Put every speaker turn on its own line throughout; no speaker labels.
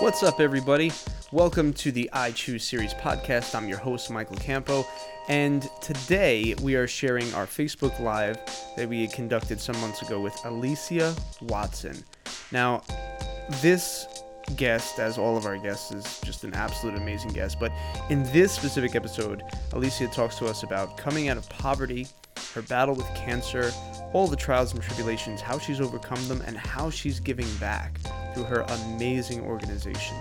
What's up, everybody? Welcome to the I Choose Series podcast. I'm your host, Michael Campo, and today we are sharing our Facebook Live that we conducted some months ago with Aelicia Watson. Now, this guest, as all of our guests, is just an absolute amazing guest, but in this specific episode, Aelicia talks to us about coming out of poverty, her battle with cancer, all the trials and tribulations, how she's overcome them, and how she's giving back through her amazing organization.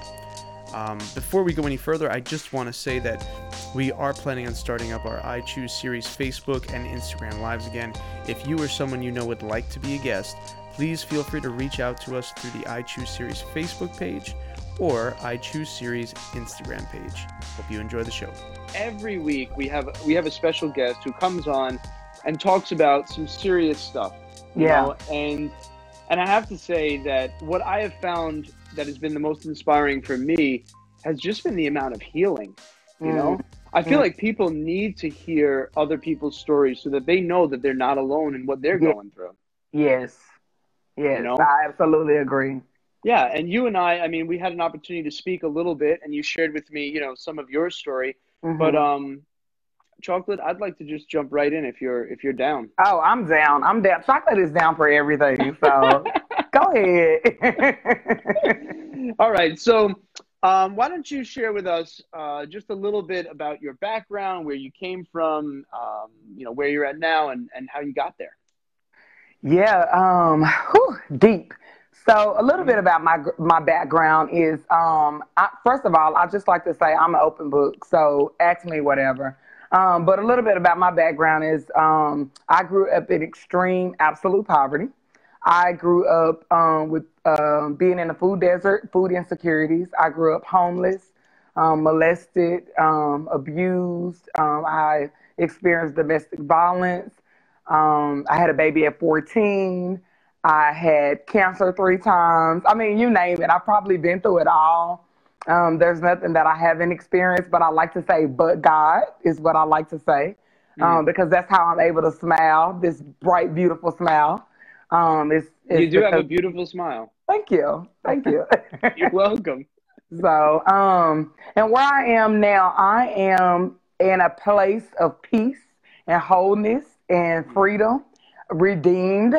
Um, before we go any further, I just want to say that we are planning on starting up our I Choose series Facebook and Instagram lives again. If you or someone you know would like to be a guest, please feel free to reach out to us through the I Choose series Facebook page or I Choose series Instagram page. Hope you enjoy the show. Every week we have we have a special guest who comes on and talks about some serious stuff.
Yeah.
Know? And and I have to say that what I have found that has been the most inspiring for me has just been the amount of healing. You mm. know, I feel mm. like people need to hear other people's stories so that they know that they're not alone in what they're going through.
Yes. Yes. You know? I absolutely agree.
Yeah, and you and I, I mean, we had an opportunity to speak a little bit, and you shared with me, you know, some of your story. Mm-hmm. But um, chocolate, I'd like to just jump right in if you're if you're down.
Oh, I'm down. I'm down. Chocolate is down for everything. So go ahead.
All right. So um, why don't you share with us uh, just a little bit about your background, where you came from, um, you know, where you're at now, and, and how you got there?
Yeah, um, whew, deep. So a little bit about my my background is, um, I, first of all, I just like to say I'm an open book. So ask me whatever. Um, but a little bit about my background is um, I grew up in extreme absolute poverty. I grew up um, with um, being in the food desert, food insecurities. I grew up homeless, um, molested, um, abused. I experienced domestic violence. I had a baby at 14. I had cancer three times. I mean, you name it. I've probably been through it all. Um, there's nothing that I haven't experienced, but I like to say, but God is what I like to say, um, mm because that's how I'm able to smile, this bright, beautiful smile. Um, it's, it's
you do because, have a beautiful smile.
Thank you. Thank you.
You're welcome.
so, um, and where I am now, I am in a place of peace and wholeness and freedom, redeemed.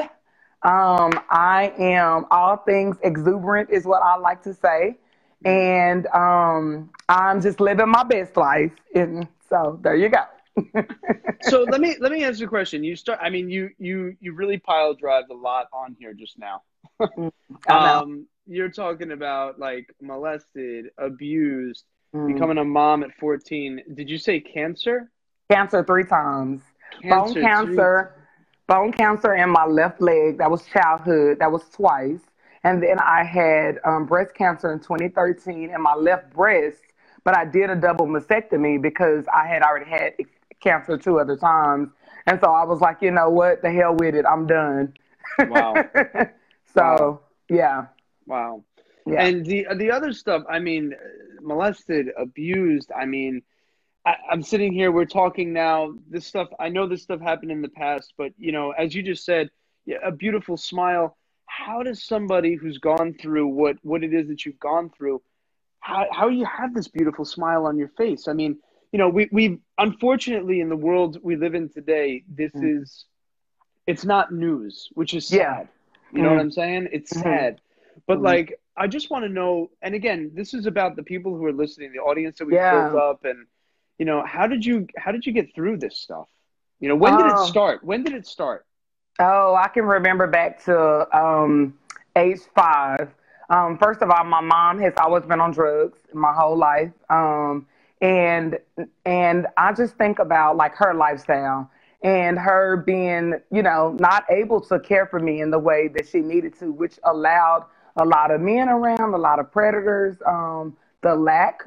Um, I am all things exuberant, is what I like to say and um, I'm just living my best life. And so there you go.
so let me let me answer the question. You start. I mean, you you you really pile drive a lot on here just now. Mm, um, you're talking about like molested, abused, mm. becoming a mom at 14. Did you say cancer?
Cancer three times. Cancer bone cancer. Three. Bone cancer in my left leg. That was childhood. That was twice. And then I had um, breast cancer in 2013 in my left breast, but I did a double mastectomy because I had already had cancer two other times. And so I was like, you know what? The hell with it. I'm done. Wow. so, wow. yeah.
Wow. Yeah. And the the other stuff, I mean, molested, abused, I mean, I, am sitting here, we're talking now. This stuff, I know this stuff happened in the past, but, you know, as you just said, a beautiful smile how does somebody who's gone through what what it is that you've gone through how how you have this beautiful smile on your face i mean you know we we unfortunately in the world we live in today this mm. is it's not news which is sad yeah. you know mm. what i'm saying it's mm-hmm. sad but mm. like i just want to know and again this is about the people who are listening the audience that we yeah. built up and you know how did you how did you get through this stuff you know when did it oh. start when did it start
Oh, I can remember back to um, age five. Um, first of all, my mom has always been on drugs my whole life, um, and and I just think about like her lifestyle and her being, you know, not able to care for me in the way that she needed to, which allowed a lot of men around, a lot of predators. Um, the lack,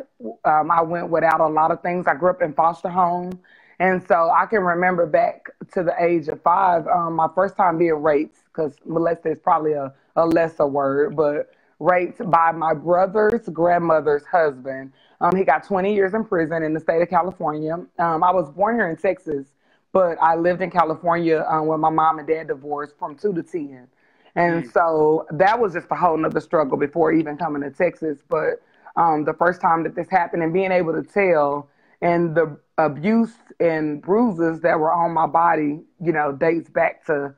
um, I went without a lot of things. I grew up in foster home. And so I can remember back to the age of five, um, my first time being raped, because molested is probably a, a lesser word, but raped by my brother's grandmother's husband. Um, he got 20 years in prison in the state of California. Um, I was born here in Texas, but I lived in California um, when my mom and dad divorced from two to 10. And mm. so that was just a whole nother struggle before even coming to Texas. But um, the first time that this happened and being able to tell and the abuse and bruises that were on my body, you know, dates back to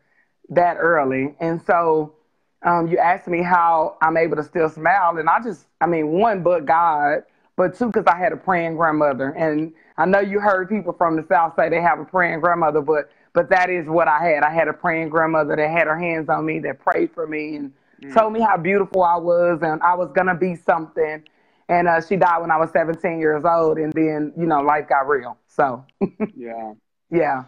that early. And so um, you asked me how I'm able to still smile. And I just, I mean, one, but God, but two, because I had a praying grandmother. And I know you heard people from the South say they have a praying grandmother, but but that is what I had. I had a praying grandmother that had her hands on me, that prayed for me and mm. told me how beautiful I was and I was gonna be something. And uh, she died when I was 17 years old, and then you know life got real. So
yeah,
yeah.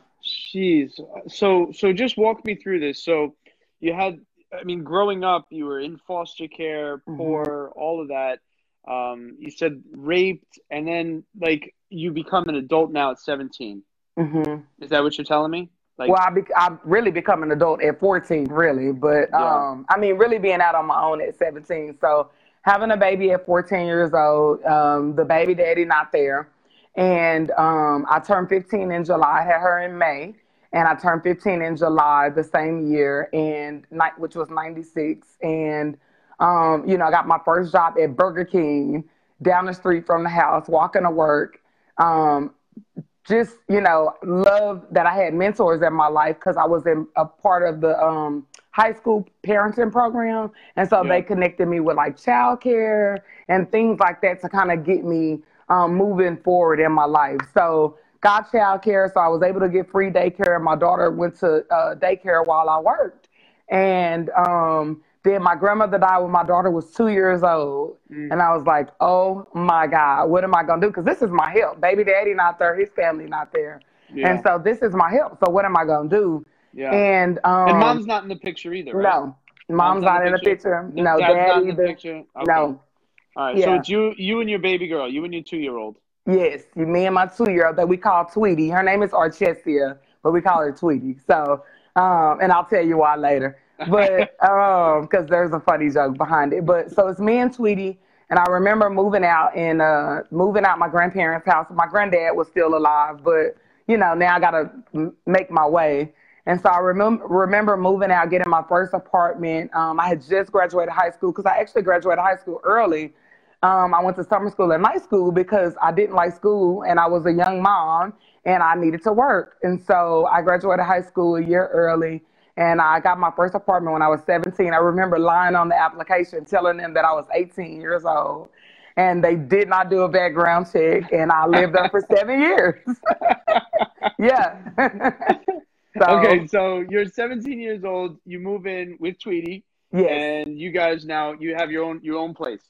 Jeez. So so just walk me through this. So you had, I mean, growing up, you were in foster care, mm-hmm. poor, mm-hmm. all of that. Um, you said raped, and then like you become an adult now at 17.
Mm-hmm.
Is that what you're telling me?
Like, well, I be, I really become an adult at 14, really, but yeah. um, I mean, really being out on my own at 17. So having a baby at 14 years old, um, the baby daddy not there, and um, I turned 15 in July. I had her in May, and I turned 15 in July the same year, and which was 96, and um, you know, I got my first job at Burger King down the street from the house, walking to work. Um, just you know love that I had mentors in my life because I was in a part of the um, high school parenting program, and so yeah. they connected me with like childcare and things like that to kind of get me um, moving forward in my life. So got childcare, so I was able to get free daycare. and My daughter went to uh, daycare while I worked, and um, then my grandmother died when my daughter was two years old. Mm. And I was like, oh my God, what am I going to do? Because this is my help. Baby daddy not there, his family not there. Yeah. And so this is my help. So what am I going to do?
Yeah.
And, um,
and mom's not in the picture either, right?
No. Mom's, mom's not in the picture. picture. No, dad either. Okay. No.
All right. Yeah. So it's you, you and your baby girl, you and your two year old.
Yes, me and my two year old that we call Tweety. Her name is Archesia, but we call her Tweety. So, um, and I'll tell you why later but um, because there's a funny joke behind it. But so it's me and Tweety, and I remember moving out and uh, moving out my grandparents' house. My granddad was still alive, but you know now I gotta m- make my way. And so I remember remember moving out, getting my first apartment. Um, I had just graduated high school because I actually graduated high school early. Um, I went to summer school and night school because I didn't like school and I was a young mom and I needed to work. And so I graduated high school a year early and I got my first apartment when I was 17. I remember lying on the application telling them that I was 18 years old. And they did not do a background check, and I lived there for seven years. yeah.
so, okay, so you're 17 years old. You move in with Tweety.
Yes.
And you guys now you have your own your own place.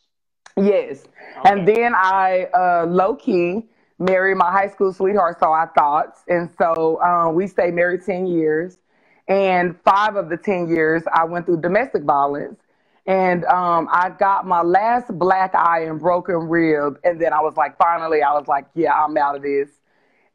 Yes. Okay. And then I uh, low key married my high school sweetheart, so I thought. And so um, we stayed married 10 years. And five of the 10 years, I went through domestic violence. And um, I got my last black eye and broken rib. And then I was like, finally, I was like, yeah, I'm out of this.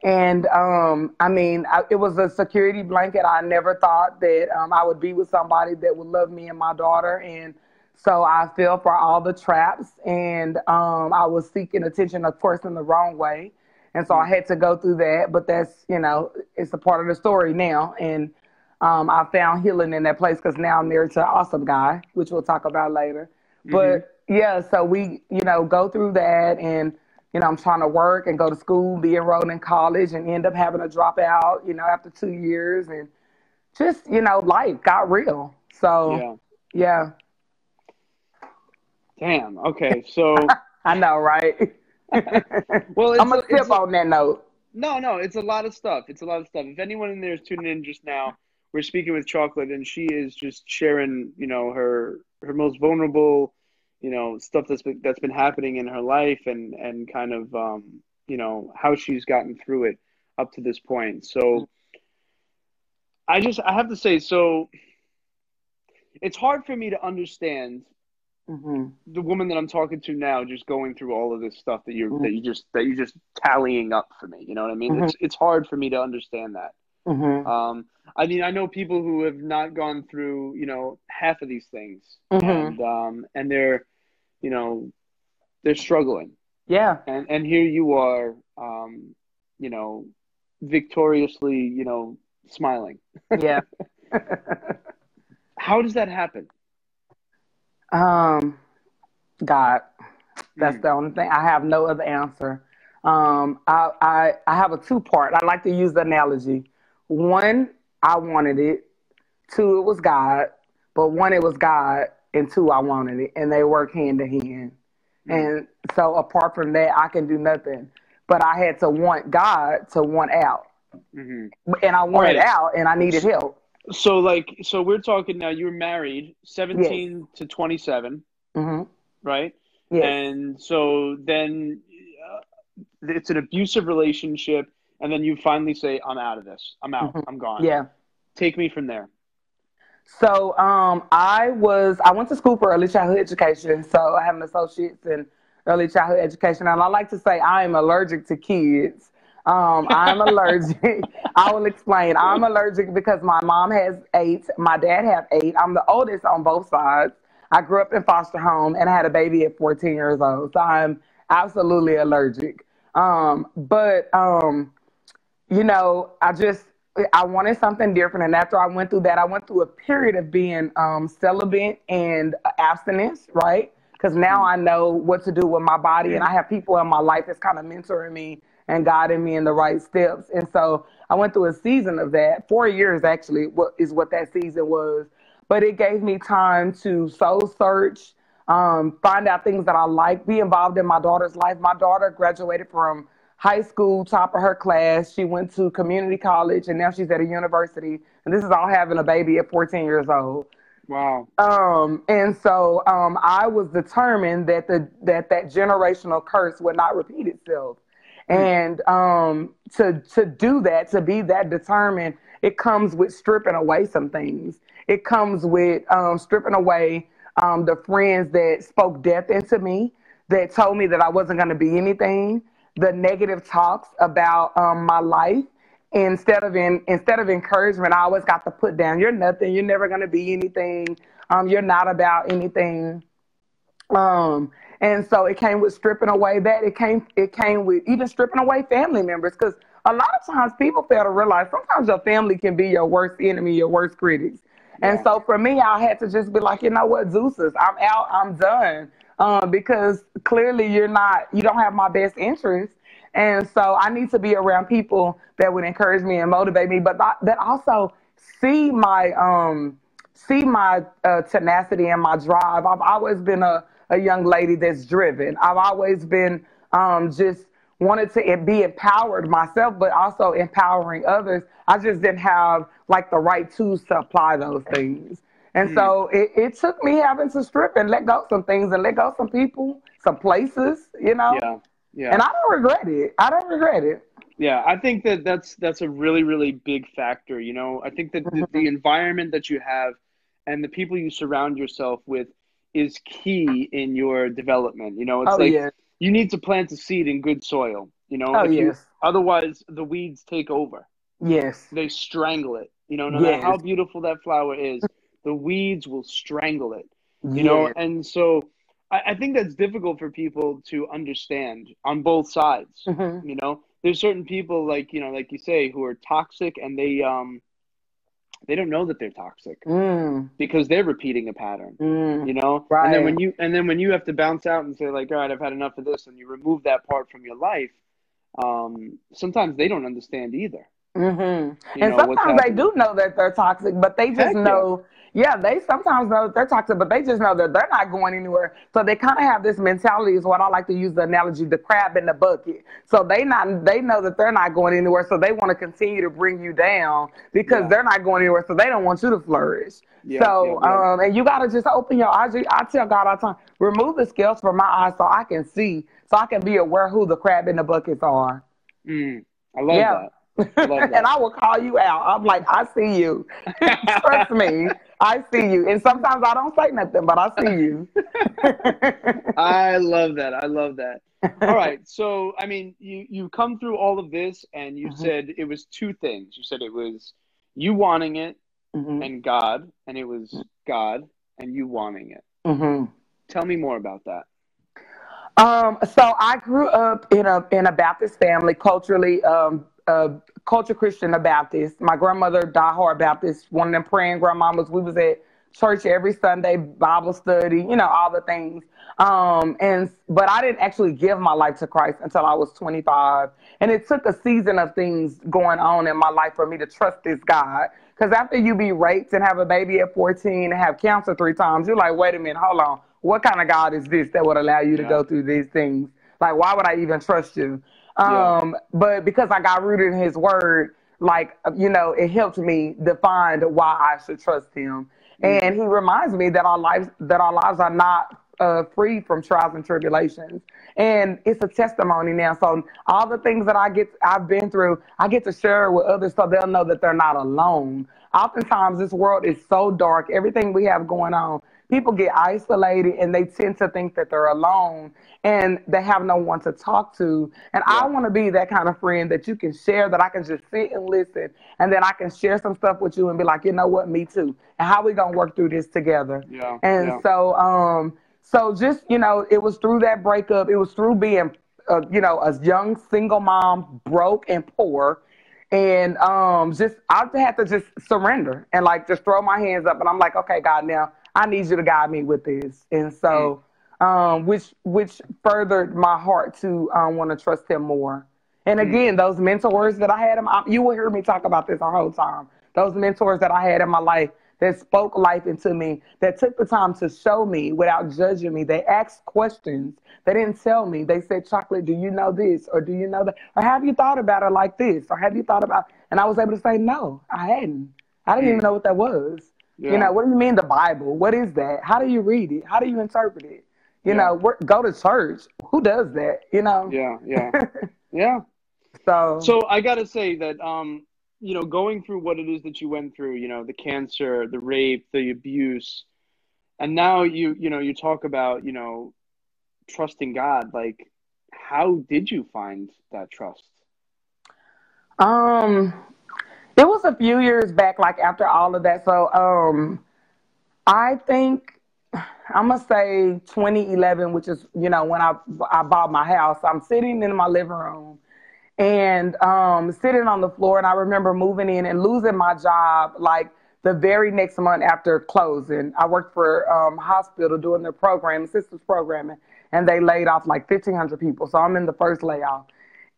And um, I mean, I, it was a security blanket. I never thought that um, I would be with somebody that would love me and my daughter. And so I fell for all the traps. And um, I was seeking attention, of course, in the wrong way. And so I had to go through that. But that's, you know, it's a part of the story now. And um, I found healing in that place because now I'm married to an awesome guy, which we'll talk about later. Mm-hmm. But yeah, so we, you know, go through that and, you know, I'm trying to work and go to school, be enrolled in college and end up having a dropout, you know, after two years and just, you know, life got real. So, yeah.
yeah. Damn. Okay. So
I know, right? well, I'm gonna skip on that note.
No, no, it's a lot of stuff. It's a lot of stuff. If anyone in there is tuning in just now, we're speaking with Chocolate, and she is just sharing, you know, her her most vulnerable, you know, stuff that's been, that's been happening in her life, and and kind of, um, you know, how she's gotten through it up to this point. So, I just I have to say, so it's hard for me to understand
mm-hmm.
the woman that I'm talking to now, just going through all of this stuff that you're mm-hmm. that you just that you just tallying up for me. You know what I mean? Mm-hmm. It's it's hard for me to understand that.
Mm-hmm.
Um, I mean, I know people who have not gone through, you know, half of these things,
mm-hmm.
and um, and they're, you know, they're struggling.
Yeah.
And and here you are, um, you know, victoriously, you know, smiling.
Yeah.
how does that happen?
Um, God, that's mm. the only thing. I have no other answer. Um, I, I, I have a two part. I like to use the analogy. One, I wanted it. Two, it was God. But one, it was God, and two, I wanted it, and they work hand in hand. Mm. And so, apart from that, I can do nothing. But I had to want God to want out, mm-hmm. and I wanted right. out, and I needed help.
So, like, so we're talking now. You were married, seventeen yes. to twenty-seven, mm-hmm. right? Yes. And so then uh, it's an abusive relationship, and then you finally say, "I'm out of this. I'm out. Mm-hmm. I'm gone."
Yeah.
Take me from there.
So um, I was I went to school for early childhood education. So I have an associate's in early childhood education, and I like to say I am allergic to kids. Um, I'm allergic. I will explain. I'm allergic because my mom has eight, my dad have eight. I'm the oldest on both sides. I grew up in foster home and I had a baby at 14 years old, so I'm absolutely allergic. Um, but um, you know, I just I wanted something different. And after I went through that, I went through a period of being um, celibate and abstinence, right? Because now mm-hmm. I know what to do with my body, and I have people in my life that's kind of mentoring me and guiding me in the right steps. And so I went through a season of that. Four years actually what is what that season was. But it gave me time to soul search, um, find out things that I like, be involved in my daughter's life. My daughter graduated from high school, top of her class. She went to community college, and now she's at a university. And this is all having a baby at 14 years old.
Wow.
Um, and so um, I was determined that the that that generational curse would not repeat itself. Hmm. And um, to to do that, to be that determined, it comes with stripping away some things. It comes with um, stripping away um, the friends that spoke death into me, that told me that I wasn't going to be anything, the negative talks about um, my life instead of in instead of encouragement, I always got to put down, "You're nothing. You're never going to be anything. Um, you're not about anything." Um, and so it came with stripping away that. It came it came with even stripping away family members because a lot of times people fail to realize sometimes your family can be your worst enemy, your worst critics. Yeah. And so for me, I had to just be like, you know what, Zeus's, I'm out, I'm done um, because clearly you're not, you don't have my best interest. And so I need to be around people that would encourage me and motivate me, but that also see my, um, see my uh, tenacity and my drive. I've always been a, a young lady that's driven. I've always been um, just wanted to be empowered myself, but also empowering others. I just didn't have like the right tools to apply those things. And mm. so it, it took me having to strip and let go some things and let go some people, some places, you know.
Yeah. Yeah.
And I don't regret it. I don't regret it.
Yeah, I think that that's that's a really really big factor. You know, I think that the, the mm-hmm. environment that you have and the people you surround yourself with is key in your development. You know, it's oh, like you need to plant a seed in good soil. You know,
oh, yes. You,
otherwise the weeds take over.
Yes,
they strangle it. You know, no yes. matter how beautiful that flower is, the weeds will strangle it. You yeah. know, and so I, I, think that's difficult for people to understand on both sides. Mm-hmm. You know, there's certain people like you know, like you say, who are toxic and they um they don't know that they're toxic mm. because they're repeating a pattern. Mm. You know,
right.
and then when you and then when you have to bounce out and say like, all right, I've had enough of this, and you remove that part from your life, um, sometimes they don't understand either.
Mm-hmm. And know, sometimes they do know that they're toxic, but they just Heck know yeah, they sometimes know that they're toxic, but they just know that they're not going anywhere. So they kind of have this mentality is what I like to use the analogy, the crab in the bucket. So they not they know that they're not going anywhere, so they want to continue to bring you down because yeah. they're not going anywhere, so they don't want you to flourish. Yeah, so yeah, um, and you gotta just open your eyes. I tell God all the time, remove the scales from my eyes so I can see, so I can be aware who the crab in the buckets are.
Mm, I love that.
and I will call you out. I'm like, I see you. Trust me, I see you. And sometimes I don't say nothing, but I see you.
I love that. I love that. All right. So, I mean, you you come through all of this, and you mm-hmm. said it was two things. You said it was you wanting it mm-hmm. and God, and it was God and you wanting it. Mm-hmm. Tell me more about that.
Um, so I grew up in a in a Baptist family, culturally um, uh, culture Christian, a Baptist. My grandmother, diehard Baptist, one of them praying grandmamas. We was at church every Sunday, Bible study, you know, all the things. Um, and but I didn't actually give my life to Christ until I was 25, and it took a season of things going on in my life for me to trust this God. Because after you be raped and have a baby at 14 and have cancer three times, you're like, wait a minute, hold on, what kind of God is this that would allow you to go through these things? Like, why would I even trust you? Um, yeah. But because I got rooted in His Word, like you know, it helped me define why I should trust Him. Mm-hmm. And He reminds me that our lives that our lives are not uh, free from trials and tribulations. And it's a testimony now. So all the things that I get, I've been through, I get to share with others so they'll know that they're not alone. Oftentimes, this world is so dark. Everything we have going on, people get isolated and they tend to think that they're alone and they have no one to talk to. And yeah. I want to be that kind of friend that you can share, that I can just sit and listen, and then I can share some stuff with you and be like, you know what, me too. And how we gonna work through this together?
Yeah.
And
yeah.
so, um, so just you know, it was through that breakup. It was through being, uh, you know, a young single mom, broke and poor. And um, just I had to just surrender and like just throw my hands up, and I'm like, okay, God, now I need you to guide me with this. And so, um, which which furthered my heart to um, want to trust Him more. And mm. again, those mentors that I had, in my, you will hear me talk about this the whole time. Those mentors that I had in my life that spoke life into me, that took the time to show me without judging me. They asked questions. They didn't tell me. They said, Chocolate, do you know this? Or do you know that? Or have you thought about it like this? Or have you thought about And I was able to say, No, I hadn't. I didn't even know what that was. Yeah. You know, what do you mean the Bible? What is that? How do you read it? How do you interpret it? You yeah. know, go to church. Who does that? You know?
Yeah, yeah. yeah.
So
So I gotta say that um, you know, going through what it is that you went through, you know, the cancer, the rape, the abuse, and now you, you know, you talk about, you know, trusting God, like how did you find that trust?
Um it was a few years back, like after all of that. So um, I think I'm gonna say 2011, which is you know when I I bought my house. I'm sitting in my living room and um, sitting on the floor, and I remember moving in and losing my job like the very next month after closing. I worked for um, hospital doing their program, systems programming, and they laid off like 1,500 people. So I'm in the first layoff.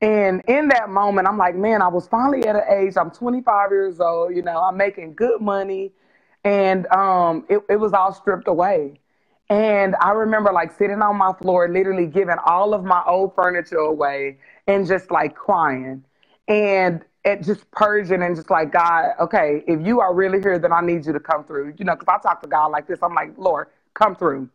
And in that moment, I'm like, man, I was finally at an age, I'm 25 years old, you know, I'm making good money. And um, it, it was all stripped away. And I remember like sitting on my floor, literally giving all of my old furniture away and just like crying and it just purging and just like, God, okay, if you are really here, then I need you to come through. You know, because I talk to God like this, I'm like, Lord, come through.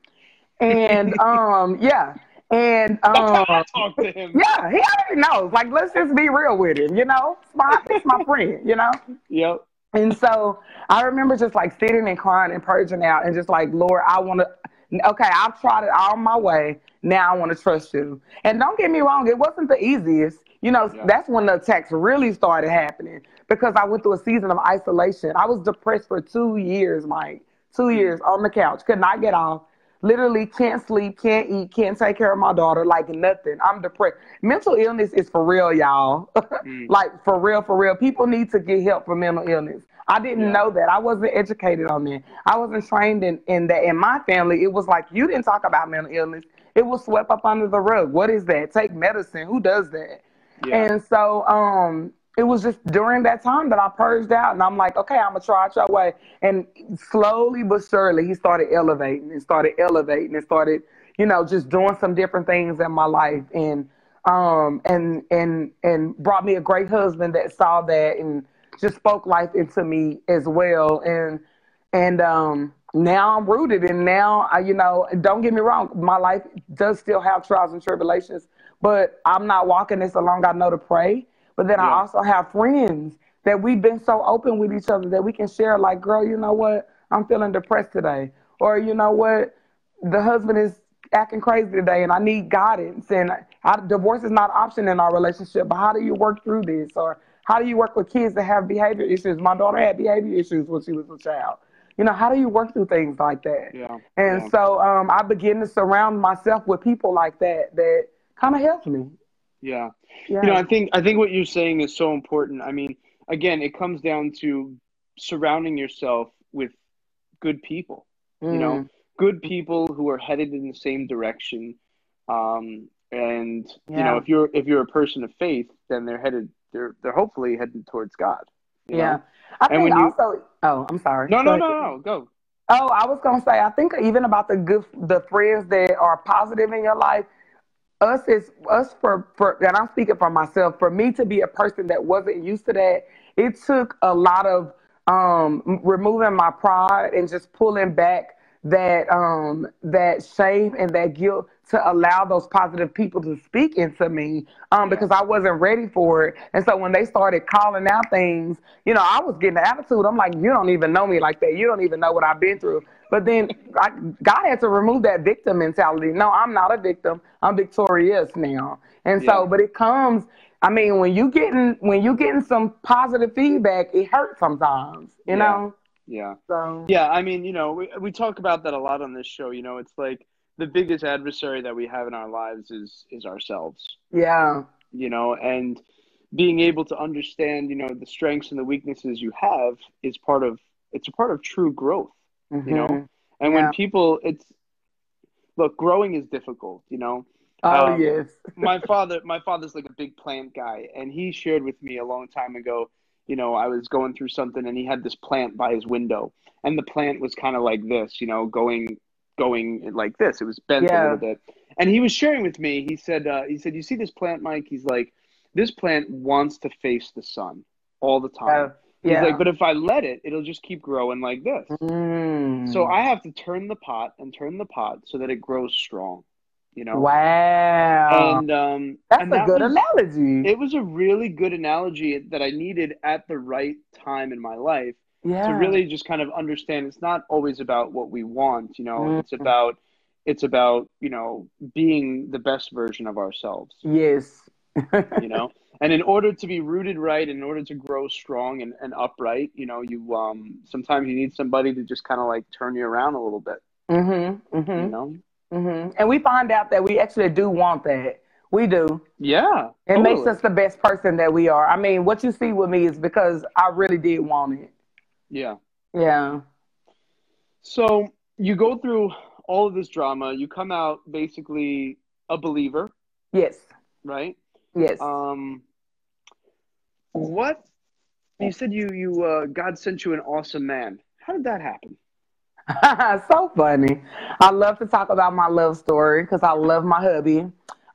And um, yeah. And um,
talk to him.
Yeah, he already knows. Like, let's just be real with him. You know, it's my, it's my friend. You know.
Yep.
And so I remember just like sitting and crying and purging out and just like, Lord, I want to. Okay, I've tried it all my way. Now I want to trust you. And don't get me wrong, it wasn't the easiest. You know, yeah. that's when the attacks really started happening because I went through a season of isolation. I was depressed for two years, Mike. Two mm. years on the couch, could not get off literally can't sleep, can't eat, can't take care of my daughter, like nothing. I'm depressed. Mental illness is for real, y'all. mm. Like for real, for real. People need to get help for mental illness. I didn't yeah. know that. I wasn't educated on that. I wasn't trained in, in that. In my family, it was like you didn't talk about mental illness. It was swept up under the rug. What is that? Take medicine. Who does that? Yeah. And so um it was just during that time that I purged out, and I'm like, okay, I'm gonna try it your way. And slowly but surely, he started elevating and started elevating and started, you know, just doing some different things in my life, and um, and and and brought me a great husband that saw that and just spoke life into me as well, and and um, now I'm rooted, and now I, you know, don't get me wrong, my life does still have trials and tribulations, but I'm not walking this alone. I know to pray. But then yeah. I also have friends that we've been so open with each other that we can share, like, girl, you know what? I'm feeling depressed today. Or, you know what? The husband is acting crazy today and I need guidance. And I, divorce is not an option in our relationship, but how do you work through this? Or how do you work with kids that have behavior issues? My daughter had behavior issues when she was a child. You know, how do you work through things like that?
Yeah.
And
yeah.
so um, I begin to surround myself with people like that that kind of helps me.
Yeah. yeah. You know, I think I think what you're saying is so important. I mean, again, it comes down to surrounding yourself with
good people. Mm. You know, mm. good people who are headed in the same direction. Um, and yeah. you know, if you're if you're a person of faith, then they're headed they're they're hopefully headed towards God.
yeah. Know? I and think also you, oh, I'm sorry.
No, no, no, no, go.
Oh, I was gonna say, I think even about the good, the friends that are positive in your life. Us is us for for, and I'm speaking for myself. For me to be a person that wasn't used to that, it took a lot of um, removing my pride and just pulling back that um, that shame and that guilt to allow those positive people to speak into me um, because I wasn't ready for it. And so when they started calling out things, you know, I was getting the attitude. I'm like, you don't even know me like that. You don't even know what I've been through. But then I, God had to remove that victim mentality. No, I'm not a victim. I'm victorious now. And so, but it comes. I mean, when you getting when you getting some positive feedback, it hurts sometimes. You
yeah.
know.
Yeah. So. Yeah, I mean, you know, we we talk about that a lot on this show. You know, it's like the biggest adversary that we have in our lives is is ourselves.
Yeah.
You know, and being able to understand, you know, the strengths and the weaknesses you have is part of it's a part of true growth. Mm-hmm. You know, mm-hmm. and yeah. when people, it's look, growing is difficult. You know.
Oh um, yes.
my father, my father's like a big plant guy, and he shared with me a long time ago. You know, I was going through something, and he had this plant by his window, and the plant was kind of like this. You know, going going like this. It was bent yeah. a little bit. And he was sharing with me. He said, uh, he said, you see this plant, Mike? He's like, this plant wants to face the sun all the time. Uh, yeah. He's like, but if I let it, it'll just keep growing like this. Mm. So I have to turn the pot and turn the pot so that it grows strong. You know.
Wow.
And um,
that's
and
a that good was, analogy.
It was a really good analogy that I needed at the right time in my life yeah. to really just kind of understand it's not always about what we want you know mm-hmm. it's about it's about you know being the best version of ourselves
yes
you know and in order to be rooted right in order to grow strong and, and upright you know you um sometimes you need somebody to just kind of like turn you around a little bit
mm-hmm, mm-hmm.
you know
mm-hmm. and we find out that we actually do want that we do.
Yeah.
It totally. makes us the best person that we are. I mean, what you see with me is because I really did want it.
Yeah.
Yeah.
So you go through all of this drama. You come out basically a believer.
Yes.
Right.
Yes.
Um. What? You said you you uh, God sent you an awesome man. How did that happen?
so funny. I love to talk about my love story because I love my hubby.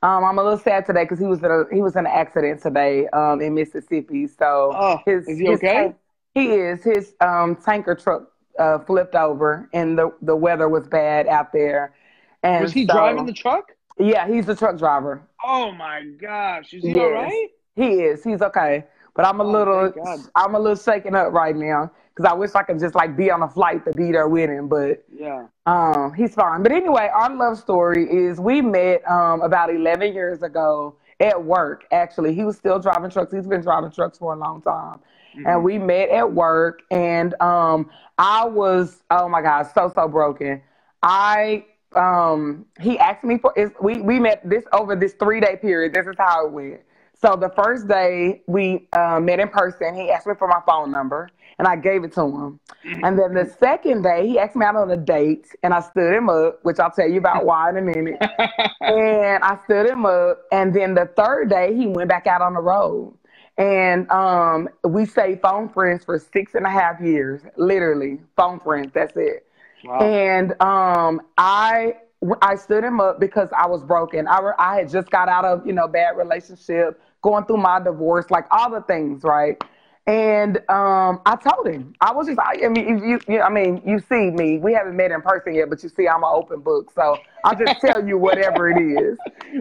Um, I'm a little sad today because he was in a he was in an accident today um, in Mississippi. So
oh, his, is he okay? His,
he is. His um, tanker truck uh, flipped over, and the the weather was bad out there. And
was he so, driving the truck?
Yeah, he's the truck driver.
Oh my gosh, is he yes, all right?
He is. He's okay. But I'm a oh, little, I'm a little shaken up right now because I wish I could just like be on a flight to be there with him. But
yeah,
um, he's fine. But anyway, our love story is we met um about 11 years ago at work. Actually, he was still driving trucks. He's been driving trucks for a long time mm-hmm. and we met at work and um I was oh my god so so broken. I um he asked me for we we met this over this 3 day period. This is how it went. So the first day we uh, met in person, he asked me for my phone number and I gave it to him. And then the second day, he asked me out on a date and I stood him up, which I'll tell you about why in a minute. and I stood him up. And then the third day, he went back out on the road. And um, we stayed phone friends for six and a half years, literally phone friends. That's it. Wow. And um, I I stood him up because I was broken. I, I had just got out of you know bad relationship, going through my divorce, like all the things, right? And um, I told him I was just I, I mean you, you I mean you see me. We haven't met in person yet, but you see I'm an open book, so I'll just tell you whatever it is.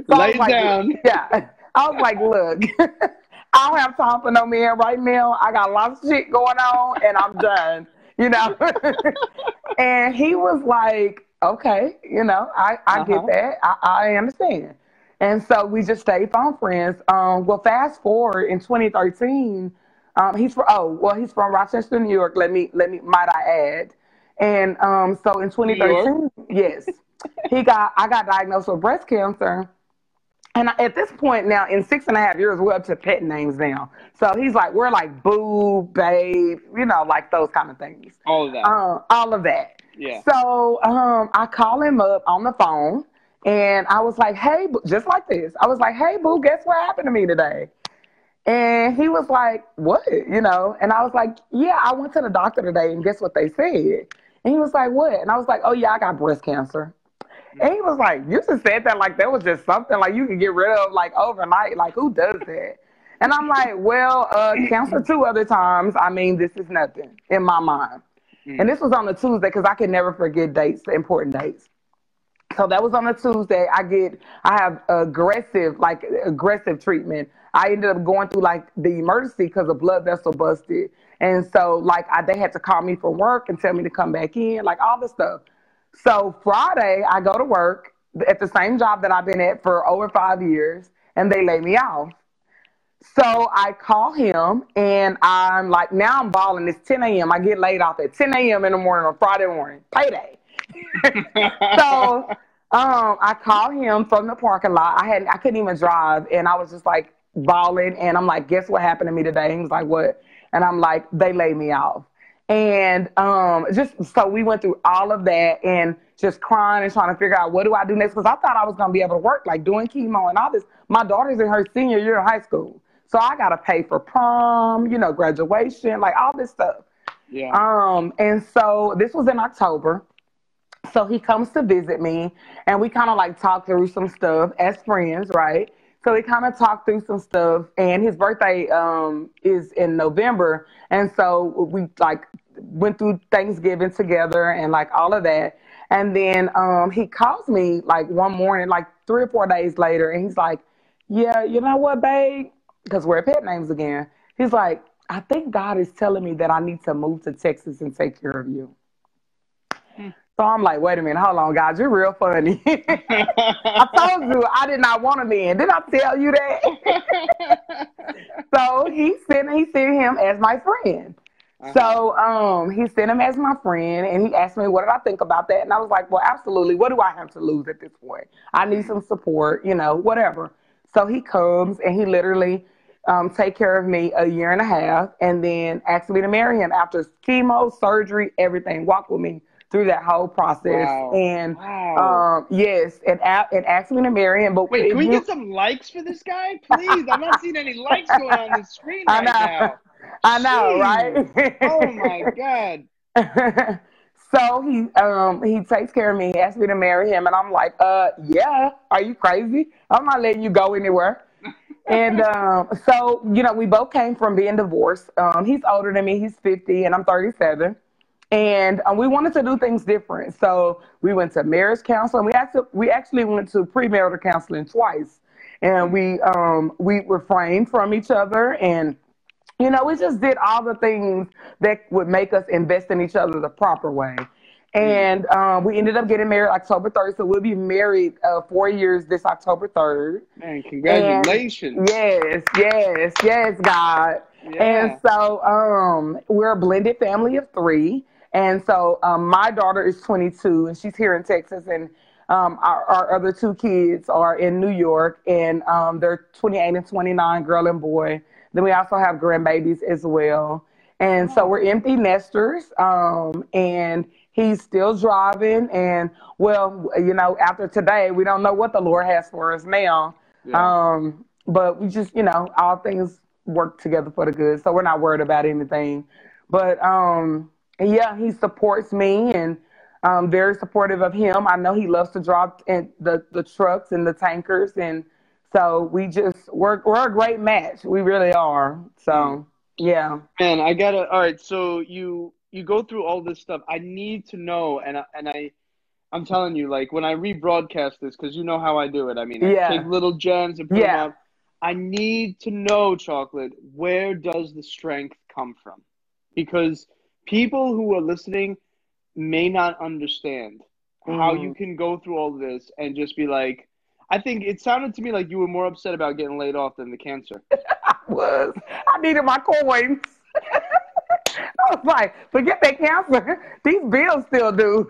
So Lay like, down.
Yeah, I was like, look. I don't have time for no man right now. I got lots of shit going on and I'm done, you know? and he was like, okay, you know, I, I uh-huh. get that. I, I understand. And so we just stayed phone friends. Um, well, fast forward in 2013, um, he's from, oh, well, he's from Rochester, New York. Let me, let me, might I add. And um, so in 2013, yes, he got, I got diagnosed with breast cancer. And at this point now, in six and a half years, we're up to pet names now. So he's like, we're like boo, babe, you know, like those kind of things.
All of that.
Uh, all of that.
Yeah.
So um, I call him up on the phone and I was like, hey, just like this. I was like, hey, boo, guess what happened to me today? And he was like, what? You know? And I was like, yeah, I went to the doctor today and guess what they said? And he was like, what? And I was like, oh, yeah, I got breast cancer. And he was like, you just said that like that was just something like you could get rid of like overnight. Like, who does that? And I'm like, well, uh, cancer two other times. I mean, this is nothing in my mind. Mm. And this was on a Tuesday because I can never forget dates, the important dates. So that was on a Tuesday. I get, I have aggressive, like aggressive treatment. I ended up going through like the emergency because a blood vessel busted. And so like I, they had to call me for work and tell me to come back in, like all this stuff. So Friday, I go to work at the same job that I've been at for over five years, and they lay me off. So I call him, and I'm like, now I'm balling. It's 10 a.m. I get laid off at 10 a.m. in the morning on Friday morning, payday. so um, I called him from the parking lot. I had I couldn't even drive, and I was just like bawling. And I'm like, guess what happened to me today? He was like, what? And I'm like, they laid me off. And um, just so we went through all of that and just crying and trying to figure out what do I do next because I thought I was gonna be able to work like doing chemo and all this. My daughter's in her senior year of high school, so I gotta pay for prom, you know, graduation, like all this stuff.
Yeah.
Um, and so this was in October. So he comes to visit me, and we kind of like talk through some stuff as friends, right? So we kind of talked through some stuff, and his birthday um, is in November, and so we like went through Thanksgiving together and like all of that. And then um, he calls me like one morning, like three or four days later, and he's like, "Yeah, you know what, babe? Because we're pet names again." He's like, "I think God is telling me that I need to move to Texas and take care of you." So I'm like, wait a minute, hold on, guys, you're real funny. I told you I did not want be in. Did I tell you that? so he sent he sent him as my friend. Uh-huh. So um, he sent him as my friend, and he asked me what did I think about that, and I was like, well, absolutely. What do I have to lose at this point? I need some support, you know, whatever. So he comes and he literally um, take care of me a year and a half, and then asked me to marry him after chemo, surgery, everything. Walk with me through that whole process.
Wow.
And
wow.
um, yes, and and asked me to marry him. But
wait, can we get some likes for this guy, please? I'm not seeing any likes going on the screen right now.
I know, right?
oh my god.
so he um he takes care of me. He asked me to marry him, and I'm like, uh, yeah. Are you crazy? I'm not letting you go anywhere. and um, so you know, we both came from being divorced. Um, he's older than me. He's 50, and I'm 37 and um, we wanted to do things different. So we went to marriage counseling. We actually we actually went to premarital counseling twice, and we um, we refrained from each other, and you know we just did all the things that would make us invest in each other the proper way. And um, we ended up getting married October 3rd. So we'll be married uh, four years this October 3rd.
Man, congratulations.
And yes, yes, yes, God. Yeah. And so um, we're a blended family of three. And so um, my daughter is 22 and she's here in Texas, and um, our, our, other two kids are in New York, and um, they're 28 and 29, girl and boy. Then we also have grandbabies as well. And so we're empty nesters, um, and he's still driving. And well, you know, after today, we don't know what the Lord has for us now. Yeah. Um, but we just, you know, all things work together for the good. So we're not worried about anything. But um, yeah, he supports me and um, very supportive of him. I know he loves to drive in the, the trucks and the tankers. And so we just, we're, we're a great match. We really are. So, yeah.
Man, I gotta, all right. So you, you go through all this stuff. I need to know. And, and I, I'm telling you, like when I rebroadcast this, because you know how I do it. I mean, I yeah. take little gems and put yeah. them up. I need to know, Chocolate, where does the strength come from? Because people who are listening may not understand mm. how you can go through all this and just be like, I think it sounded to me like you were more upset about getting laid off than the cancer.
I was. I needed my coins. I was like, forget that cancer. These bills still do.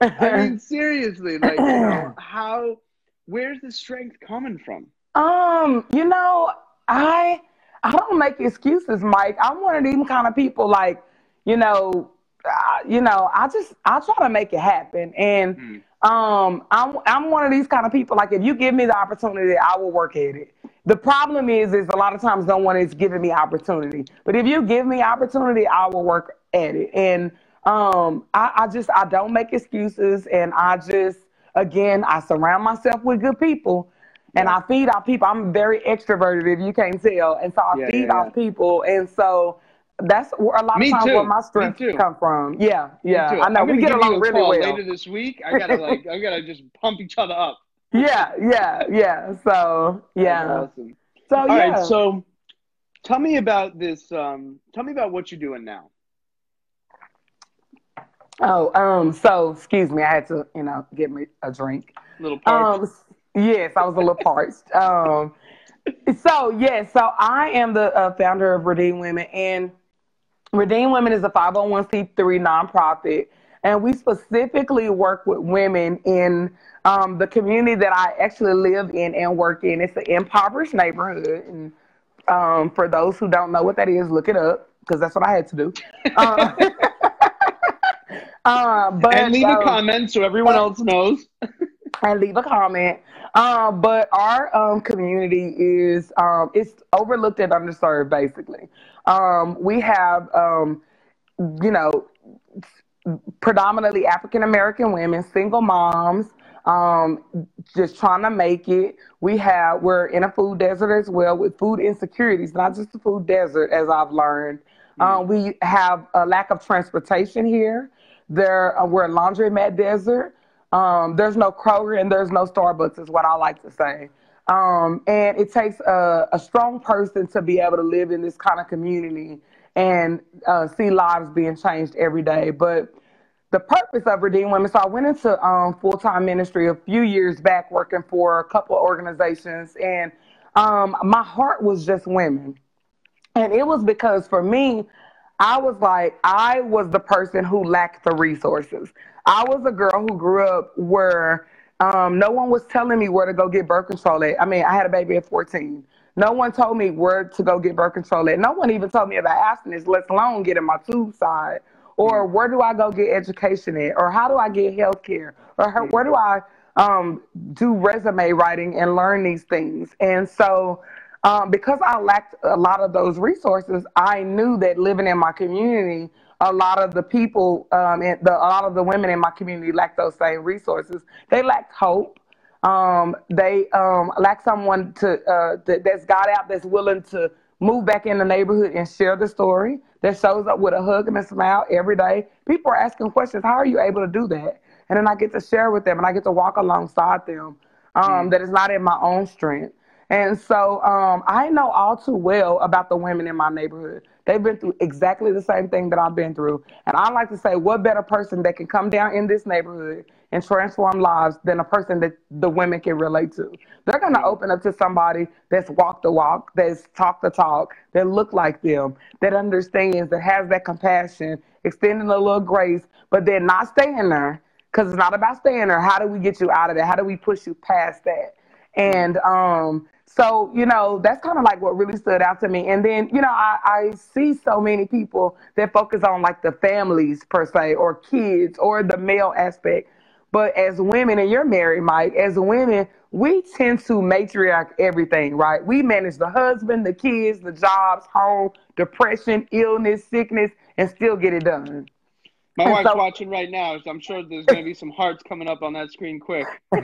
I mean, seriously, like, you know, how, where's the strength coming from?
Um, you know, I I don't make excuses, Mike. I'm one of these kind of people like, you know, uh, you know, I just I try to make it happen, and mm. um, I'm I'm one of these kind of people. Like if you give me the opportunity, I will work at it. The problem is, is a lot of times no one is giving me opportunity. But if you give me opportunity, I will work at it. And um, I, I just I don't make excuses, and I just again I surround myself with good people, and I feed off people. I'm very extroverted, if you can't tell, and so I yeah, feed yeah, off people, and so that's where a lot
Me
of times
too.
where my strength come from. Yeah, yeah. I know we get along really well.
Later this week, I gotta like I gotta just pump each other up.
Yeah, yeah, yeah. So yeah.
Awesome. So All yeah. Right, so tell me about this. Um, tell me about what you're doing now.
Oh, um, so excuse me, I had to, you know, get me a drink.
Little. Um,
yes, I was a little parched. Um, so yes, so I am the uh, founder of Redeemed Women, and Redeemed Women is a 501c3 nonprofit, and we specifically work with women in um, the community that I actually live in and work in. It's an impoverished neighborhood, and um, for those who don't know what that is, look it up because that's what I had to do. Uh,
uh, but, and leave a comment so everyone else knows.
and leave a comment. Uh, but our um, community is um, it's overlooked and underserved, basically. Um, we have, um, you know, predominantly African American women, single moms, um, just trying to make it. We have we're in a food desert as well with food insecurities, not just a food desert, as I've learned. Mm-hmm. Um, we have a lack of transportation here. There, uh, we're a laundromat desert. Um, there's no Kroger and there's no Starbucks, is what I like to say. Um, and it takes a, a, strong person to be able to live in this kind of community and uh, see lives being changed every day. But the purpose of Redeemed Women, so I went into um, full time ministry a few years back working for a couple of organizations, and um, my heart was just women. And it was because for me, I was like, I was the person who lacked the resources. I was a girl who grew up where um, no one was telling me where to go get birth control at. I mean, I had a baby at 14. No one told me where to go get birth control at. No one even told me about abstinence, let alone getting my tube side. Or where do I go get education at? Or how do I get health care? Or how, where do I um, do resume writing and learn these things? And so, um, because I lacked a lot of those resources, I knew that living in my community a lot of the people um, and the, a lot of the women in my community lack those same resources. They lack hope. Um, they um, lack someone to uh, that, that's got out that's willing to move back in the neighborhood and share the story. That shows up with a hug and a smile every day. People are asking questions. How are you able to do that? And then I get to share with them and I get to walk alongside them. Um, mm. That is not in my own strength. And so um, I know all too well about the women in my neighborhood. They've been through exactly the same thing that I've been through. And I like to say, what better person that can come down in this neighborhood and transform lives than a person that the women can relate to? They're going to open up to somebody that's walk the walk, that's talk the talk, that look like them, that understands, that has that compassion, extending a little grace, but then not staying there because it's not about staying there. How do we get you out of there? How do we push you past that? And um, so, you know, that's kind of like what really stood out to me. And then, you know, I, I see so many people that focus on like the families per se or kids or the male aspect. But as women, and you're married, Mike, as women, we tend to matriarch everything, right? We manage the husband, the kids, the jobs, home, depression, illness, sickness, and still get it done.
My wife's so, watching right now, so I'm sure there's going to be some hearts coming up on that screen quick.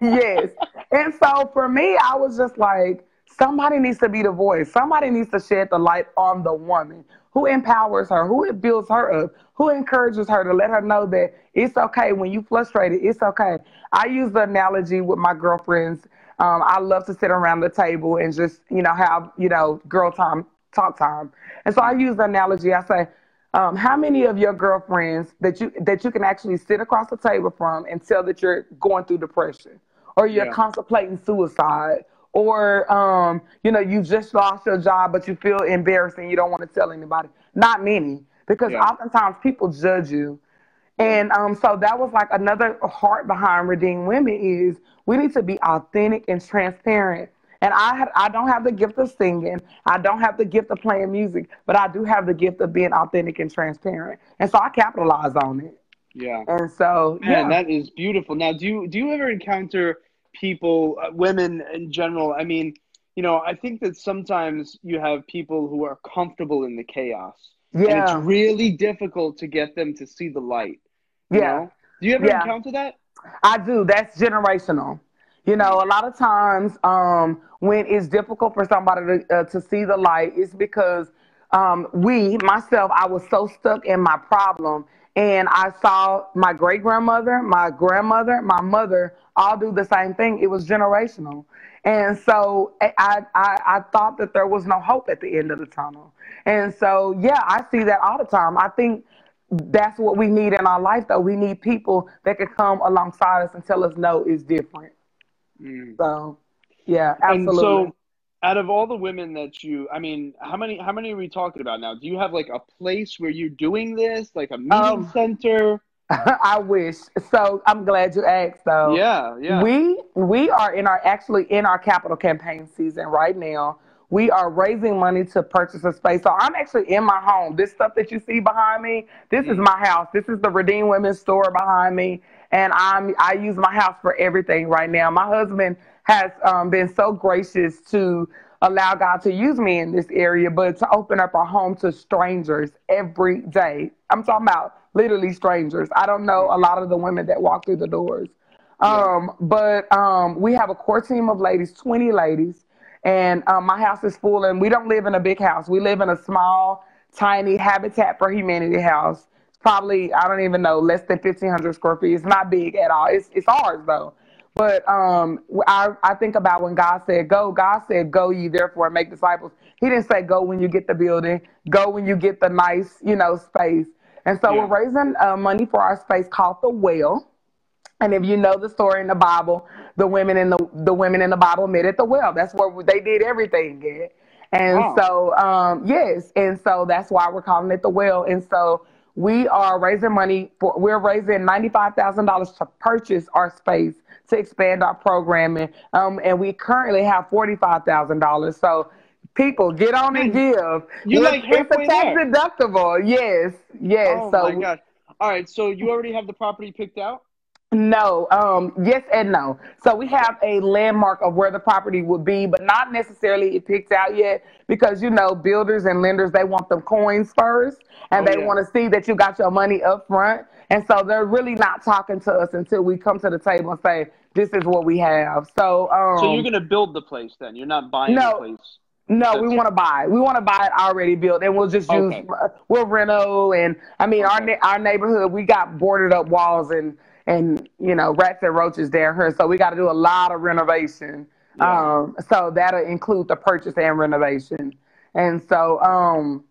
yes. And so for me, I was just like, somebody needs to be the voice. Somebody needs to shed the light on the woman who empowers her, who it builds her up, who encourages her to let her know that it's okay when you're frustrated. It's okay. I use the analogy with my girlfriends. Um, I love to sit around the table and just, you know, have, you know, girl time, talk time. And so I use the analogy. I say, um, how many of your girlfriends that you that you can actually sit across the table from and tell that you're going through depression or you're yeah. contemplating suicide or um, you know you just lost your job but you feel embarrassed and you don't want to tell anybody not many because yeah. oftentimes people judge you and um, so that was like another heart behind redeemed women is we need to be authentic and transparent And I I don't have the gift of singing. I don't have the gift of playing music, but I do have the gift of being authentic and transparent. And so I capitalize on it.
Yeah.
And so,
Man,
yeah.
that is beautiful. Now, do you do you ever encounter people, uh, women in general? I mean, you know, I think that sometimes you have people who are comfortable in the chaos.
Yeah.
And it's really difficult to get them to see the light. you
Yeah.
know? Do you ever
Yeah.
encounter that?
I do. That's generational. You know, a lot of times um, when it's difficult for somebody to, uh, to see the light, it's because um, we, myself, I was so stuck in my problem. And I saw my great grandmother, my grandmother, my mother all do the same thing. It was generational. And so I, I, I thought that there was no hope at the end of the tunnel. And so, yeah, I see that all the time. I think that's what we need in our life, though. We need people that can come alongside us and tell us no is different.
Mm.
So, yeah,
And
absolutely.
so, out of all the women that you, I mean, how many how many are we talking about now? Do you have like a place where you're doing this, like a meeting
Um,
center?
I wish. So I'm glad you asked, though.
Yeah, yeah.
We we are in our actually in our capital campaign season right now. We are raising money to purchase a space. So I'm actually in my home. This stuff that you see behind me, this is my house. This is the Redeemed Women's store behind me, and I'm I use my house for everything right now. My husband has um, been so gracious to allow God to use me in this area, but to open up our home to strangers every day. I'm talking about literally strangers. I don't know a lot of the women that walk through the doors. Um, but um, we have a core team of ladies, 20 ladies, and um, my house is full. And we don't live in a big house. We live in a small, tiny Habitat for Humanity house. It's probably I don't even know less than 1,500 square feet. It's not big at all. It's it's ours though. But um, I, I think about when God said go, God said, go ye therefore make disciples. He didn't say go when you get the building, go when you get the nice, you know, space. And so
Yeah.
we're raising uh, money for our space called The Well. And if you know the story in the Bible, the women in the the women in the Bible met at the well. That's where they did everything at. And
Wow.
so, um, yes, and so that's why we're calling it the well. And so we are raising money for. We're raising ninety five thousand dollars to purchase our space to expand our programming. Um, and we currently have forty five thousand dollars. So. People, get on and give.
You're like
it's a tax deductible. Yes, yes.
oh
so
my gosh! All right, so you already have the property picked out.
No, um, yes and no. So we have a landmark of where the property would be, but not necessarily it picked out yet because you know builders and lenders they want them coins first, and
Oh,
they
yeah.
want to see that you got your money up front, and so they're really not talking to us until we come to the table and say this is what we have. So, um,
So you're gonna build the place then? You're not buying
No.
the place.
No, we want to buy. We want to buy it already built, and we'll just use
Okay.
we'll reno and I mean our
Okay.
ne- our neighborhood we got boarded up walls and and you know rats and roaches down here, so we got to do a lot of renovation.
Yeah.
Um, so that'll include the purchase and renovation, and so um,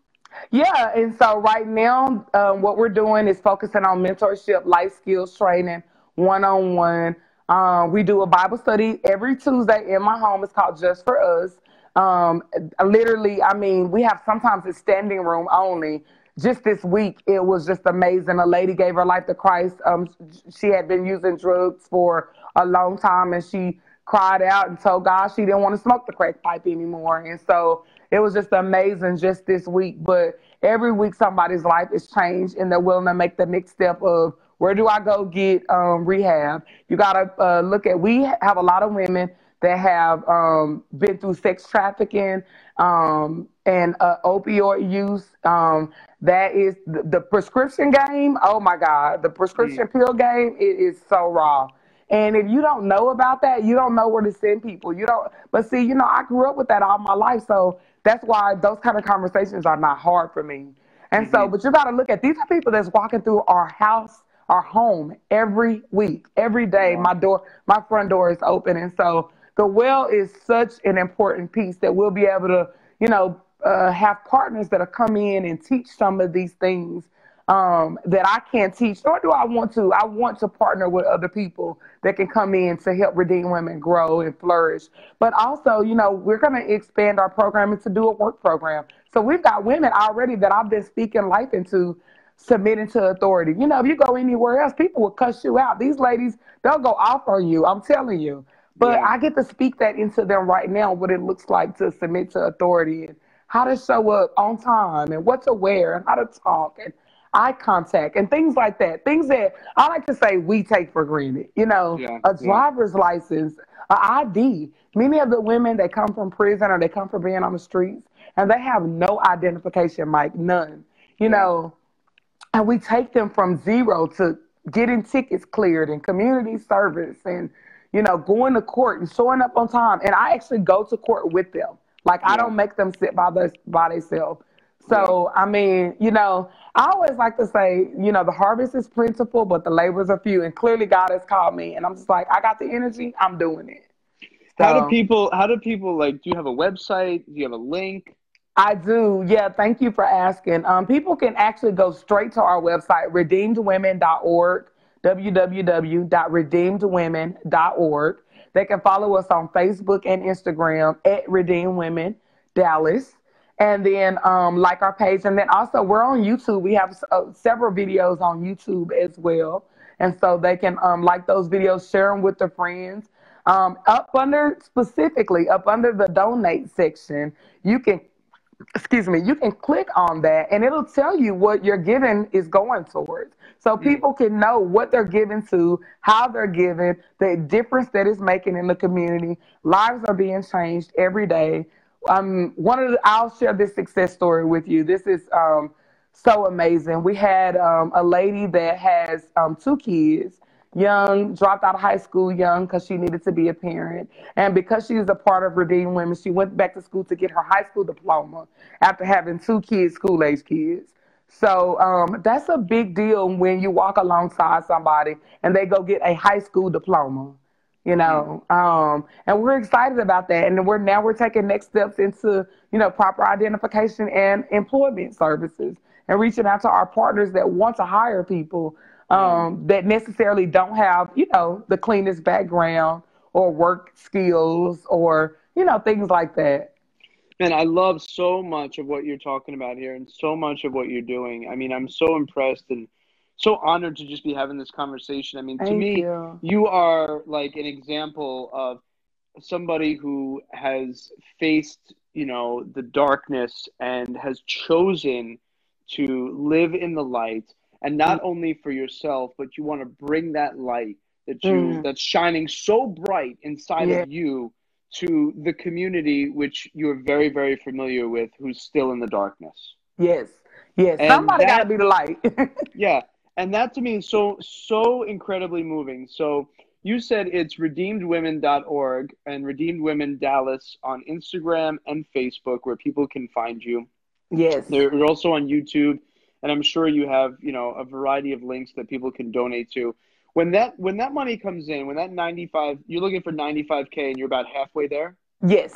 yeah, and so right now um, what we're doing is focusing on mentorship, life skills training, one on one. Um, we do a Bible study every Tuesday in my home. It's called Just for Us. Um, literally, I mean, we have sometimes it's standing room only. Just this week, it was just amazing. A lady gave her life to Christ. Um, she had been using drugs for a long time, and she cried out and told God she didn't want to smoke the crack pipe anymore. And so it was just amazing just this week. But every week, somebody's life is changed, and they're willing to make the next step of where do I go get um, rehab? You got to uh, look at, we have a lot of women that have um, been through sex trafficking um, and uh, opioid use. Um, that is the, the prescription game. Oh my God, the prescription pill game. It is so raw. And if you don't know about that, you don't know where to send people. You don't. But see, you know, I grew up with that all my life, so that's why those kind of conversations are not hard for me. And so, but you got to look at these are people that's walking through our house, our home every week, every day. My door, my front door is open, and so the well is such an important piece that we'll be able to, you know, uh, have partners that'll come in and teach some of these things um, that I can't teach, nor do I want to. I want to partner with other people that can come in to help Redeemed Women grow and flourish. But also, you know, we're going to expand our programming to do a work program. So we've got women already that I've been speaking life into submitting to authority. You know, if you go anywhere else, people will cuss you out. These ladies, they'll go off on you. I'm telling you. But
Yeah.
I get to speak that into them right now, what it looks like to submit to authority and how to show up on time and what to wear and how to talk and eye contact and things like that. Things that I like to say we take for granted. You know,
Yeah,
a
yeah.
driver's license, an ID. Many of the women that come from prison or they come from being on the streets and they have no identification, Mike, none. You
Yeah.
know, and we take them from zero to getting tickets cleared and community service and you know going to court and showing up on time and i actually go to court with them like i don't make them sit by the by themselves so i mean you know i always like to say you know the harvest is plentiful but the labors are few and clearly god has called me and i'm just like i got the energy i'm doing it
How do people? How do people like? Do you have a website? Do you have a link?
I do. Yeah, thank you for asking. Um, people can actually go straight to our website, redeemedwomen.org, www.redeemedwomen.org. They can follow us on Facebook and Instagram at Redeemed Women Dallas. And then um, like our page. And then also, we're on YouTube. We have uh, several videos on YouTube as well. And so they can um, like those videos, share them with their friends. Um, up under, specifically, up under the donate section, you can excuse me, you can click on that and it'll tell you what your giving is going towards. So people can know what they're giving to, how they're giving, the difference that it's making in the community. Lives are being changed every day. Um, one of the, I'll share this success story with you. This is um, so amazing. We had um, a lady that has um, two kids, young, dropped out of high school young because she needed to be a parent. And because she's a part of Redeemed Women, she went back to school to get her high school diploma after having two kids, school age kids. So um, that's a big deal when you walk alongside somebody and they go get a high school diploma you know um and we're excited about that. And we're now we're taking next steps into you know proper identification and employment services and reaching out to our partners that want to hire people um that necessarily don't have you know the cleanest background or work skills or you know things like that
Man, I love so much of what you're talking about here and so much of what you're doing. I mean, I'm so impressed and so honored to just be having this conversation. I mean, to
Thank
me,
you.
you are like an example of somebody who has faced, you know, the darkness and has chosen to live in the light and not only for yourself, but you want to bring that light that you
Mm.
that's shining so bright inside
Yeah.
of you to the community which you're very very familiar with who's still in the darkness.
yes. Yes.
And
somebody got to be the light.
Yeah, and that to me is so so incredibly moving. So you said it's redeemedwomen.org and redeemed women dallas on instagram and facebook where people can find you.
Yes.
They're you're also on youtube and i'm sure you have you know a variety of links that people can donate to when that when that money comes in when that 95 you're looking for 95k and you're about halfway there?
Yes.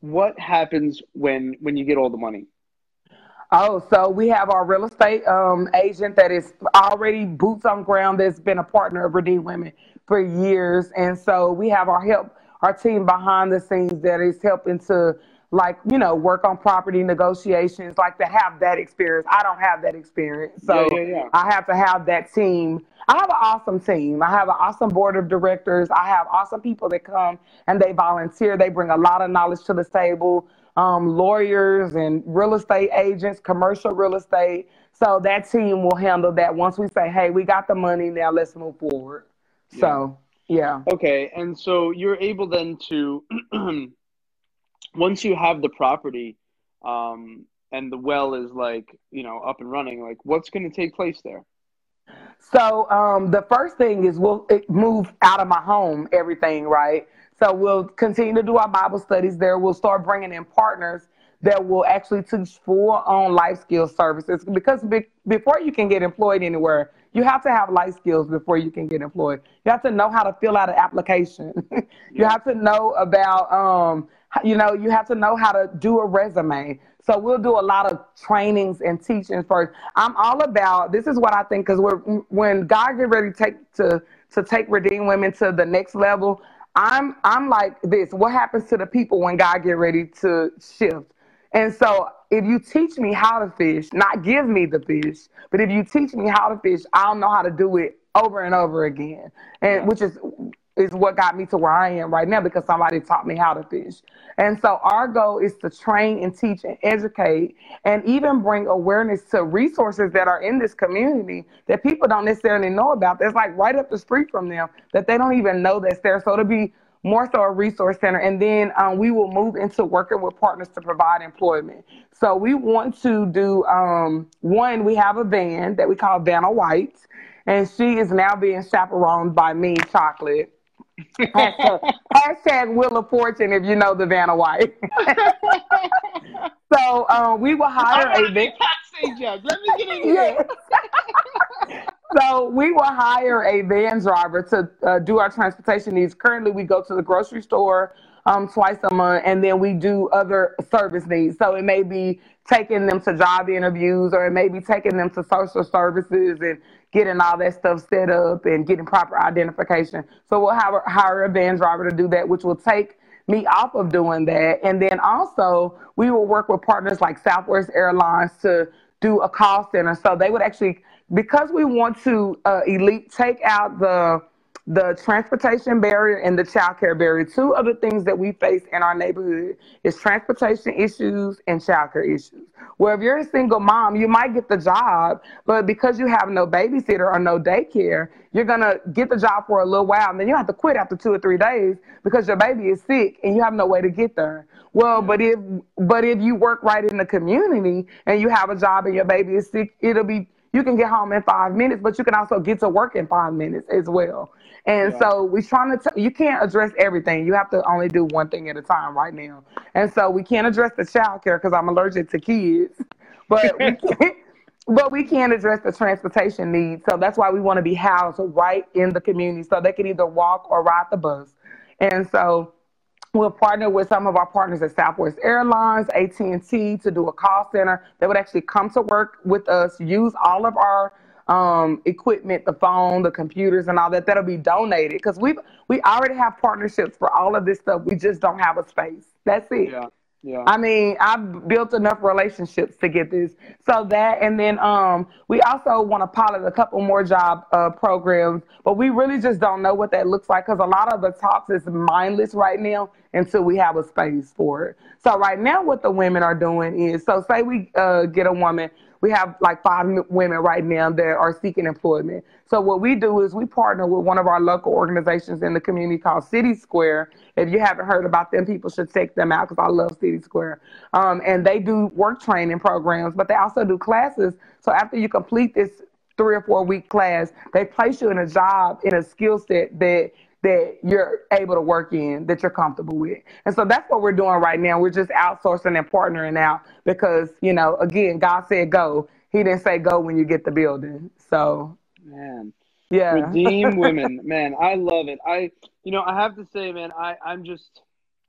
What happens when when you get all the money?
Oh, so we have our real estate um, agent that is already boots on ground that's been a partner of Redeemed Women for years. And so we have our help, our team behind the scenes that is helping to like, you know, work on property negotiations, like to have that experience. I don't have that experience. So
Yeah, yeah, yeah.
I have to have that team. I have an awesome team. I have an awesome board of directors. I have awesome people that come and they volunteer. They bring a lot of knowledge to the table um, lawyers and real estate agents, commercial real estate. So that team will handle that once we say, hey, we got the money, now let's move forward. So, yeah.
Okay, and so you're able then to, once you have the property, um, and the well is like you know up and running, like what's going to take place there?
So um, the first thing is we'll move out of my home, everything, right? So we'll continue to do our Bible studies there. We'll start bringing in partners that will actually teach full on life skills services because be- before you can get employed anywhere, you have to have life skills before you can get employed. You have to know how to fill out an application. you
Yeah.
have to know about, um, you know, you have to know how to do a resume. So we'll do a lot of trainings and teachings first. I'm all about this is what I think because we're mm, when God get ready to take to to take redeemed women to the next level. I'm I'm like this. What happens to the people when God get ready to shift? And so if you teach me how to fish, not give me the fish, but if you teach me how to fish, I'll know how to do it over and over again. And which is is what got me to where I am right now because somebody taught me how to fish. And so our goal is to train and teach and educate and even bring awareness to resources that are in this community that people don't necessarily know about. That's like right up the street from them that they don't even know that's there. So to be more so a resource center. And then um, we will move into working with partners to provide employment. So we want to do um, one, we have a van that we call Vanna White, and she is now being chaperoned by me, Chocolate. Hashtag, hashtag Wheel of Fortune if you know the Vanna White. so um, we will hire a
want to be backstage, Jack. Let me get in here.
so we will hire a van driver to uh, do our transportation needs. Currently, we go to the grocery store um, twice a month, and then we do other service needs. So it may be taking them to job interviews, or it may be taking them to social services and getting all that stuff set up and getting proper identification. So we'll have, hire a van driver to do that, which will take me off of doing that. And then also, we will work with partners like Southwest Airlines to do a call center. So they would actually because we want to uh, elite take out the the transportation barrier and the child care barrier. Two other things that we face in our neighborhood is transportation issues and child care issues. Where if you're a single mom, you might get the job, but because you have no babysitter or no daycare, you're gonna get the job for a little while and then you have to quit after two or three days because your baby is sick and you have no way to get there. Well, but if but if you work right in the community and you have a job and your baby is sick, it'll be you can get home in five minutes, but you can also get to work in five minutes as well. And yeah. so we're trying to, t- you can't address everything. You have to only do one thing at a time right now. And so we can't address the child care because I'm allergic to kids, but we can't, but we can't address the transportation needs. So that's why we want to be housed right in the community so they can either walk or ride the bus. And so We'll partner with some of our partners at Southwest Airlines, AT&T to do a call center. that would actually come to work with us, use all of our um, equipment, the phone, the computers, and all that. That'll be donated because we we already have partnerships for all of this stuff. We just don't have a space. That's it.
Yeah. Yeah.
I mean, I've built enough relationships to get this. So that, and then um, we also want to pilot a couple more job uh, programs, but we really just don't know what that looks like because a lot of the talks is mindless right now until we have a space for it. So right now, what the women are doing is, so say we uh, get a woman we have like five women right now that are seeking employment. So what we do is we partner with one of our local organizations in the community called City Square. If you haven't heard about them, people should check them out because I love City Square. Um, and they do work training programs, but they also do classes. So after you complete this three or four week class, they place you in a job in a skill set that that you're able to work in that you're comfortable with. And so that's what we're doing right now. We're just outsourcing and partnering out because, you know, again, God said go. He didn't say go when you get the building. So,
man.
Yeah.
Redeem women. Man, I love it. I you know, I have to say, man, I I'm just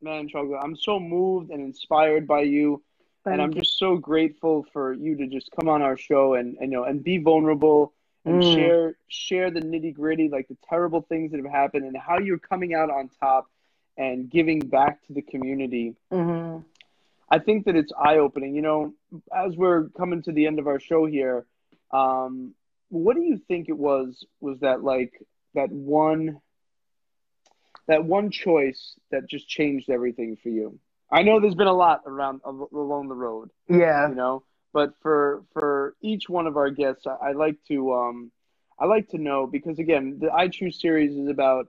man, Chocolate, I'm so moved and inspired by you. Thank and I'm you. just so grateful for you to just come on our show and, and you know and be vulnerable and mm. share share the nitty gritty, like the terrible things that have happened, and how you're coming out on top and giving back to the community.
Mm-hmm.
I think that it's eye opening. You know, as we're coming to the end of our show here, um, what do you think it was? Was that like that one? That one choice that just changed everything for you. I know there's been a lot around along the road.
Yeah.
You know, but for for each one of our guests, I, I like to um, I like to know because again, the I Choose series is about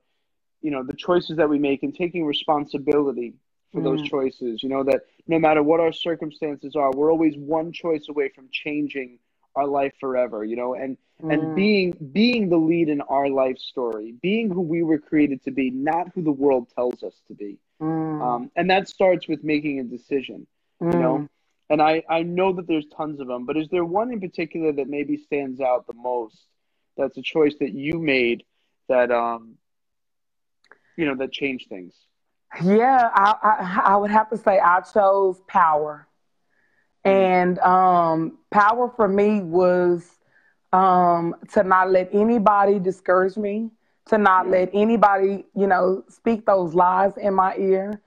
you know the choices that we make and taking responsibility for mm. those choices. You know that no matter what our circumstances are, we're always one choice away from changing our life forever. You know, and mm. and being being the lead in our life story, being who we were created to be, not who the world tells us to be.
Mm.
Um, and that starts with making a decision. You know, mm and I, I know that there's tons of them, but is there one in particular that maybe stands out the most? That's a choice that you made that um, you know, that changed things.
Yeah, I, I, I would have to say I chose power, and um, power for me was um, to not let anybody discourage me, to not let anybody, you know, speak those lies in my ear,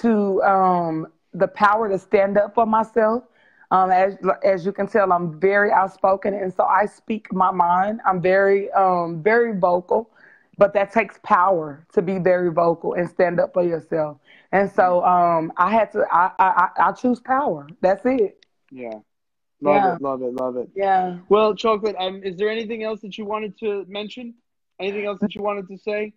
to um, the power to stand up for myself. Um, as as you can tell, I'm very outspoken, and so I speak my mind. I'm very um, very vocal. but that takes power to be very vocal and stand up for yourself. And so um, I had to. I, I I choose power. That's it.
Yeah. Love
Yeah.
it, love it, love it.
Yeah.
Well, chocolate. Um, is there anything else that you wanted to mention? Anything else that you wanted to say?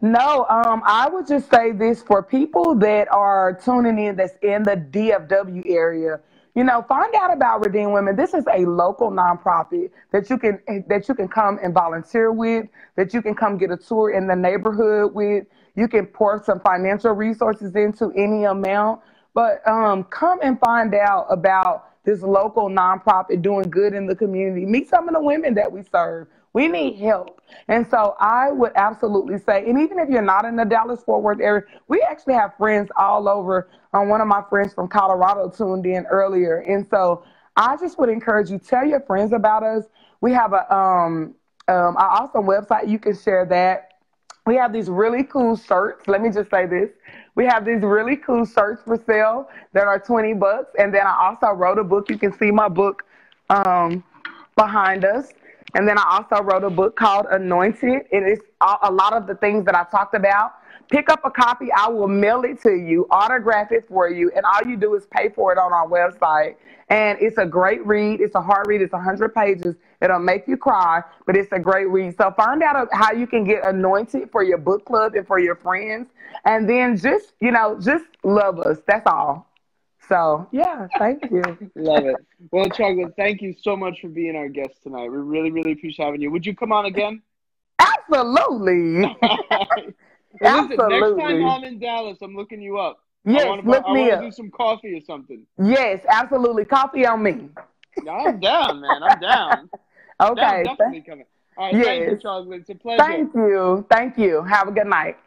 No, um, I would just say this for people that are tuning in that's in the DFW area. You know, find out about Redeemed Women. This is a local nonprofit that you can that you can come and volunteer with, that you can come get a tour in the neighborhood with. You can pour some financial resources into any amount, but um, come and find out about this local nonprofit doing good in the community. Meet some of the women that we serve. We need help. And so I would absolutely say, and even if you're not in the Dallas Fort Worth area, we actually have friends all over. Um, one of my friends from Colorado tuned in earlier. And so I just would encourage you, tell your friends about us. We have a um, um, our awesome website. You can share that. We have these really cool shirts. Let me just say this. We have these really cool shirts for sale that are 20 bucks. And then I also wrote a book. You can see my book um, behind us. And then I also wrote a book called Anointed. And It is a a lot of the things that I talked about. Pick up a copy. I will mail it to you, autograph it for you, and all you do is pay for it on our website. And it's a great read. It's a hard read. It's 100 pages. It'll make you cry, but it's a great read. So find out uh, how you can get anointed for your book club and for your friends. And then just, you know, just love us. That's all. So, yeah, thank you.
Love it. Well, chocolate. Thank you so much for being our guest tonight. We really, really appreciate having you. Would you come on again?
Absolutely.
Listen, next
Absolutely.
time I'm in Dallas, I'm looking you up.
Yes,
wanna,
look
I
me
wanna
up.
do some coffee or something.
Yes, absolutely. Coffee on me.
No, I'm down, man. I'm down.
Okay.
Definitely coming. All right, thank you,
Yes.
chocolate. It's a pleasure.
Thank you. Thank you. Have a good night.